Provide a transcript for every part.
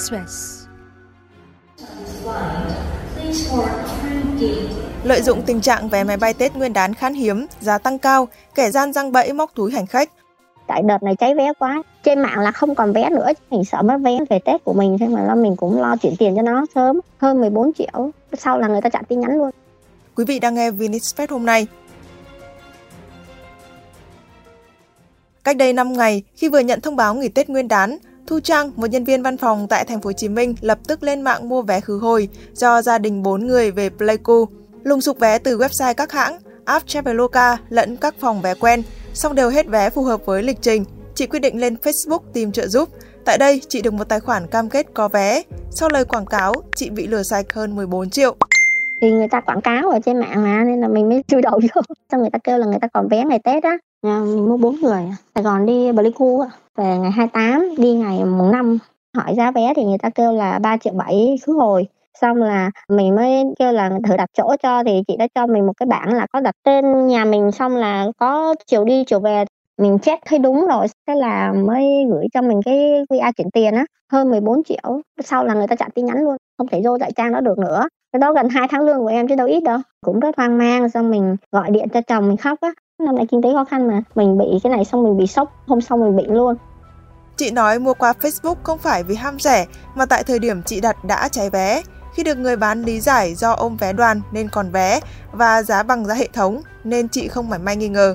Express. Lợi dụng tình trạng vé máy bay Tết Nguyên đán khan hiếm, giá tăng cao, kẻ gian răng bẫy móc túi hành khách. Tại đợt này cháy vé quá, trên mạng là không còn vé nữa, mình sợ mất vé về Tết của mình, thế mà lo mình cũng lo chuyển tiền cho nó sớm, hơn 14 triệu, sau là người ta chặn tin nhắn luôn. Quý vị đang nghe Vinexpress hôm nay. Cách đây 5 ngày, khi vừa nhận thông báo nghỉ Tết Nguyên đán, Thu Trang, một nhân viên văn phòng tại thành phố Hồ Chí Minh lập tức lên mạng mua vé khứ hồi cho gia đình 4 người về Pleiku. Lùng sục vé từ website các hãng, app Traveloka lẫn các phòng vé quen, xong đều hết vé phù hợp với lịch trình. Chị quyết định lên Facebook tìm trợ giúp. Tại đây, chị được một tài khoản cam kết có vé. Sau lời quảng cáo, chị bị lừa sạch hơn 14 triệu thì người ta quảng cáo ở trên mạng mà nên là mình mới chui đầu vô xong người ta kêu là người ta còn vé ngày tết á mình mua bốn người sài gòn đi pleiku về ngày 28 đi ngày mùng 5 hỏi giá vé thì người ta kêu là 3 triệu 7 khứ hồi. Xong là mình mới kêu là thử đặt chỗ cho, thì chị đã cho mình một cái bảng là có đặt tên nhà mình, xong là có chiều đi chiều về. Mình check thấy đúng rồi, thế là mới gửi cho mình cái QR chuyển tiền á, hơn 14 triệu. Sau là người ta chặn tin nhắn luôn, không thể vô tại trang đó được nữa. Cái đó gần 2 tháng lương của em chứ đâu ít đâu. Cũng rất hoang mang, xong mình gọi điện cho chồng mình khóc á. Năm nay kinh tế khó khăn mà, mình bị cái này xong mình bị sốc, hôm sau mình bệnh luôn. Chị nói mua qua Facebook không phải vì ham rẻ, mà tại thời điểm chị đặt đã cháy vé. Khi được người bán lý giải do ôm vé đoàn nên còn vé và giá bằng giá hệ thống nên chị không mảy may nghi ngờ.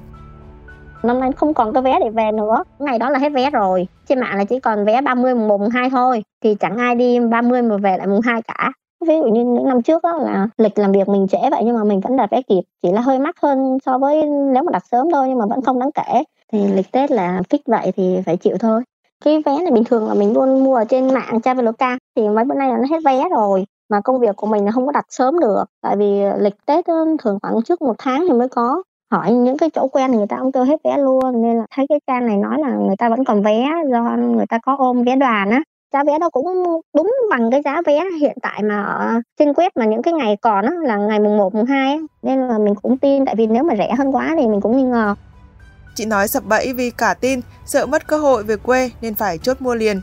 Năm nay không còn cái vé để về nữa. Ngày đó là hết vé rồi. Trên mạng là chỉ còn vé 30 mùng 1 mùng 2 thôi. Thì chẳng ai đi 30 mà về lại mùng 2 cả ví dụ như những năm trước đó là lịch làm việc mình trễ vậy nhưng mà mình vẫn đặt vé kịp chỉ là hơi mắc hơn so với nếu mà đặt sớm thôi nhưng mà vẫn không đáng kể thì lịch tết là fix vậy thì phải chịu thôi cái vé này bình thường là mình luôn mua ở trên mạng Traveloka thì mấy bữa nay là nó hết vé rồi mà công việc của mình là không có đặt sớm được tại vì lịch tết ờ, thường khoảng trước một tháng thì mới có hỏi những cái chỗ quen thì người ta cũng kêu hết vé luôn nên là thấy cái trang này nói là người ta vẫn còn vé do người ta có ôm vé đoàn á giá vé đó cũng đúng bằng cái giá vé hiện tại mà ở trên web mà những cái ngày còn á, là ngày mùng 1, mùng 2 á. nên là mình cũng tin tại vì nếu mà rẻ hơn quá thì mình cũng nghi ngờ. Chị nói sập bẫy vì cả tin, sợ mất cơ hội về quê nên phải chốt mua liền.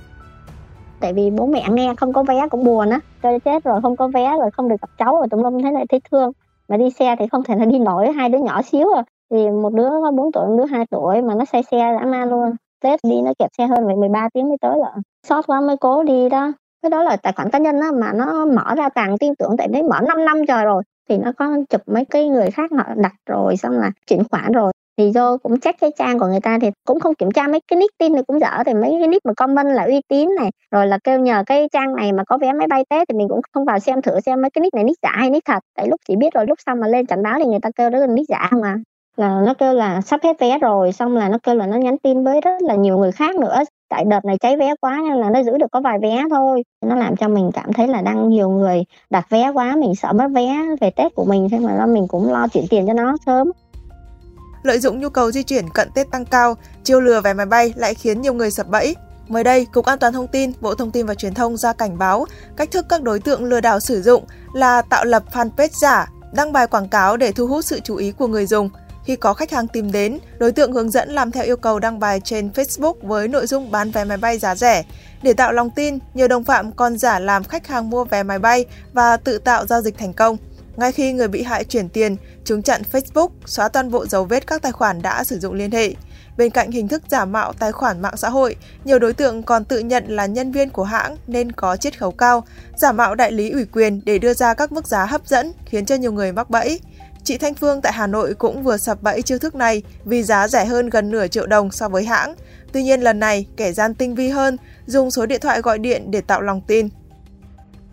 Tại vì bố mẹ nghe không có vé cũng buồn á, chơi chết rồi không có vé rồi không được gặp cháu rồi tụi lâm thấy này thấy thương. Mà đi xe thì không thể là đi nổi hai đứa nhỏ xíu à. Thì một đứa có 4 tuổi, một đứa 2 tuổi mà nó say xe dã man luôn. Tết đi nó kẹt xe hơn vậy 13 tiếng mới tới lận sót quá mới cố đi đó cái đó là tài khoản cá nhân á mà nó mở ra càng tin tưởng tại đấy mở 5 năm trời rồi thì nó có chụp mấy cái người khác họ đặt rồi xong là chuyển khoản rồi thì do cũng check cái trang của người ta thì cũng không kiểm tra mấy cái nick tin này cũng dở thì mấy cái nick mà comment là uy tín này, rồi là kêu nhờ cái trang này mà có vé máy bay tết thì mình cũng không vào xem thử xem mấy cái nick này nick giả hay nick thật. Tại lúc chỉ biết rồi, lúc sau mà lên cảnh báo thì người ta kêu đó là nick giả không à là nó kêu là sắp hết vé rồi, xong là nó kêu là nó nhắn tin với rất là nhiều người khác nữa. Tại đợt này cháy vé quá nên là nó giữ được có vài vé thôi. Nó làm cho mình cảm thấy là đang nhiều người đặt vé quá, mình sợ mất vé về tết của mình, thế mà mình cũng lo chuyển tiền cho nó sớm lợi dụng nhu cầu di chuyển cận Tết tăng cao, chiêu lừa vé máy bay lại khiến nhiều người sập bẫy. Mới đây, Cục An toàn Thông tin, Bộ Thông tin và Truyền thông ra cảnh báo cách thức các đối tượng lừa đảo sử dụng là tạo lập fanpage giả, đăng bài quảng cáo để thu hút sự chú ý của người dùng – khi có khách hàng tìm đến, đối tượng hướng dẫn làm theo yêu cầu đăng bài trên Facebook với nội dung bán vé máy bay giá rẻ. Để tạo lòng tin, nhiều đồng phạm còn giả làm khách hàng mua vé máy bay và tự tạo giao dịch thành công. Ngay khi người bị hại chuyển tiền, chúng chặn Facebook, xóa toàn bộ dấu vết các tài khoản đã sử dụng liên hệ. Bên cạnh hình thức giả mạo tài khoản mạng xã hội, nhiều đối tượng còn tự nhận là nhân viên của hãng nên có chiết khấu cao, giả mạo đại lý ủy quyền để đưa ra các mức giá hấp dẫn khiến cho nhiều người mắc bẫy. Chị Thanh Phương tại Hà Nội cũng vừa sập bẫy chiêu thức này vì giá rẻ hơn gần nửa triệu đồng so với hãng. Tuy nhiên lần này, kẻ gian tinh vi hơn, dùng số điện thoại gọi điện để tạo lòng tin.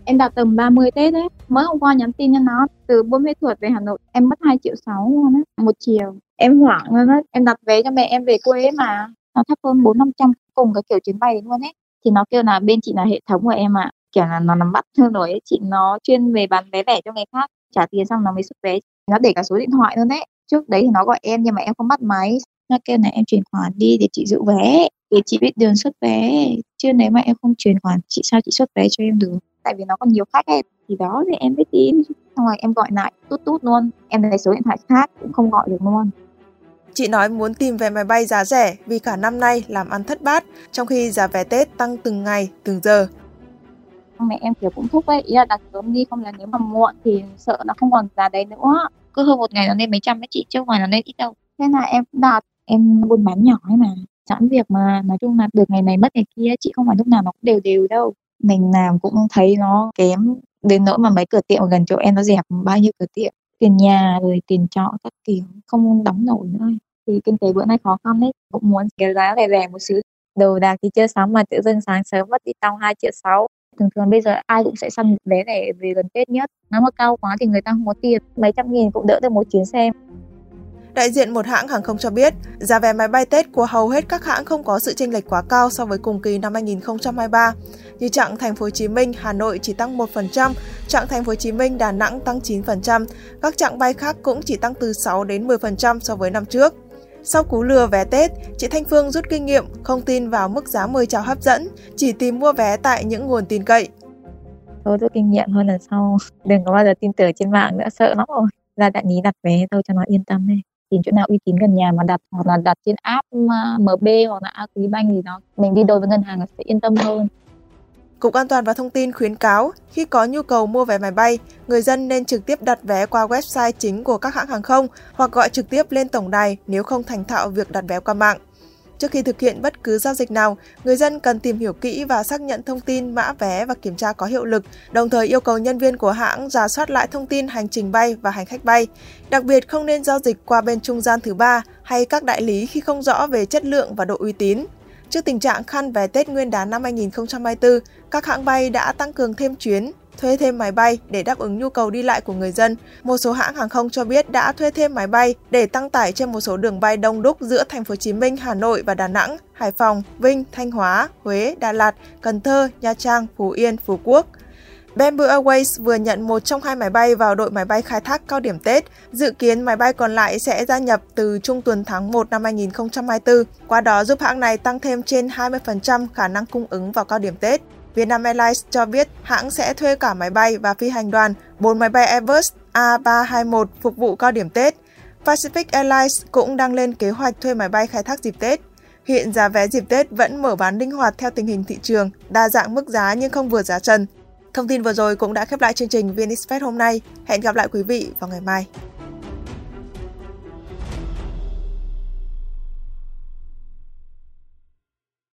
Em đặt tầm 30 Tết đấy, mới hôm qua nhắn tin cho nó từ Buôn Mê Thuột về Hà Nội, em mất 2 triệu 6 luôn á, một chiều. Em hoảng luôn á, em đặt vé cho mẹ em về quê mà, nó thấp hơn 4 500 cùng cái kiểu chuyến bay luôn ấy. Thì nó kêu là bên chị là hệ thống của em ạ, à. kiểu là nó nắm bắt hơn rồi ấy. chị nó chuyên về bán vé lẻ cho người khác trả tiền xong nó mới xuất vé. Nó để cả số điện thoại luôn đấy trước đấy thì nó gọi em nhưng mà em không bắt máy. Nó kêu này em chuyển khoản đi để chị giữ vé để chị biết đường xuất vé chứ nếu mà em không chuyển khoản chị sao chị xuất vé cho em được? Tại vì nó còn nhiều khách ấy thì đó thì em biết tin. Xong rồi em gọi lại tút tút luôn. Em lấy số điện thoại khác cũng không gọi được luôn. Chị nói muốn tìm vé máy bay giá rẻ vì cả năm nay làm ăn thất bát, trong khi giá vé Tết tăng từng ngày, từng giờ. mẹ em kiểu cũng thúc ấy ý là đặt sớm đi không là nếu mà muộn thì sợ nó không còn giá đấy nữa. Cứ hơn một ngày nó lên mấy trăm mấy chị chứ không phải nó lên ít đâu. Thế là em đặt em buôn bán nhỏ ấy mà. Sẵn việc mà nói chung là được ngày này mất ngày kia chị không phải lúc nào nó cũng đều đều đâu mình làm cũng thấy nó kém đến nỗi mà mấy cửa tiệm gần chỗ em nó dẹp bao nhiêu cửa tiệm, tiền nhà rồi tiền trọ các kiểu, không đóng nổi nữa. Thì kinh tế bữa nay khó khăn đấy, cũng muốn cái giá rẻ rẻ một xíu. Đồ đạc thì chưa sắm mà tự dưng sáng sớm mất đi tăng hai triệu sáu. Thường thường bây giờ ai cũng sẽ săn vé rẻ về gần Tết nhất. Nếu mà cao quá thì người ta không có tiền. Mấy trăm nghìn cũng đỡ được một chuyến xe. Đại diện một hãng hàng không cho biết, giá vé máy bay Tết của hầu hết các hãng không có sự chênh lệch quá cao so với cùng kỳ năm 2023. Như chặng Thành phố Hồ Chí Minh, Hà Nội chỉ tăng 1%, chặng Thành phố Hồ Chí Minh, Đà Nẵng tăng 9%, các chặng bay khác cũng chỉ tăng từ 6 đến 10% so với năm trước. Sau cú lừa vé Tết, chị Thanh Phương rút kinh nghiệm, không tin vào mức giá mời chào hấp dẫn, chỉ tìm mua vé tại những nguồn tin cậy. Tôi rút kinh nghiệm hơn lần sau, đừng có bao giờ tin tưởng trên mạng nữa, sợ lắm rồi. Ra đại lý đặt vé thôi cho nó yên tâm đi tìm chỗ nào uy tín gần nhà mà đặt hoặc là đặt trên app à, MB hoặc là Agribank gì đó mình đi đôi với ngân hàng sẽ yên tâm hơn Cục An toàn và Thông tin khuyến cáo khi có nhu cầu mua vé máy bay, người dân nên trực tiếp đặt vé qua website chính của các hãng hàng không hoặc gọi trực tiếp lên tổng đài nếu không thành thạo việc đặt vé qua mạng. Trước khi thực hiện bất cứ giao dịch nào, người dân cần tìm hiểu kỹ và xác nhận thông tin mã vé và kiểm tra có hiệu lực, đồng thời yêu cầu nhân viên của hãng giả soát lại thông tin hành trình bay và hành khách bay. Đặc biệt không nên giao dịch qua bên trung gian thứ ba hay các đại lý khi không rõ về chất lượng và độ uy tín. Trước tình trạng khăn vé Tết Nguyên đán năm 2024, các hãng bay đã tăng cường thêm chuyến, thuê thêm máy bay để đáp ứng nhu cầu đi lại của người dân. Một số hãng hàng không cho biết đã thuê thêm máy bay để tăng tải trên một số đường bay đông đúc giữa thành phố Hồ Chí Minh, Hà Nội và Đà Nẵng, Hải Phòng, Vinh, Thanh Hóa, Huế, Đà Lạt, Cần Thơ, Nha Trang, Phú Yên, Phú Quốc. Bamboo Airways vừa nhận một trong hai máy bay vào đội máy bay khai thác cao điểm Tết. Dự kiến máy bay còn lại sẽ gia nhập từ trung tuần tháng 1 năm 2024, qua đó giúp hãng này tăng thêm trên 20% khả năng cung ứng vào cao điểm Tết. Vietnam Airlines cho biết hãng sẽ thuê cả máy bay và phi hành đoàn 4 máy bay Airbus A321 phục vụ cao điểm Tết. Pacific Airlines cũng đang lên kế hoạch thuê máy bay khai thác dịp Tết. Hiện giá vé dịp Tết vẫn mở bán linh hoạt theo tình hình thị trường, đa dạng mức giá nhưng không vượt giá trần. Thông tin vừa rồi cũng đã khép lại chương trình VN Express hôm nay. Hẹn gặp lại quý vị vào ngày mai.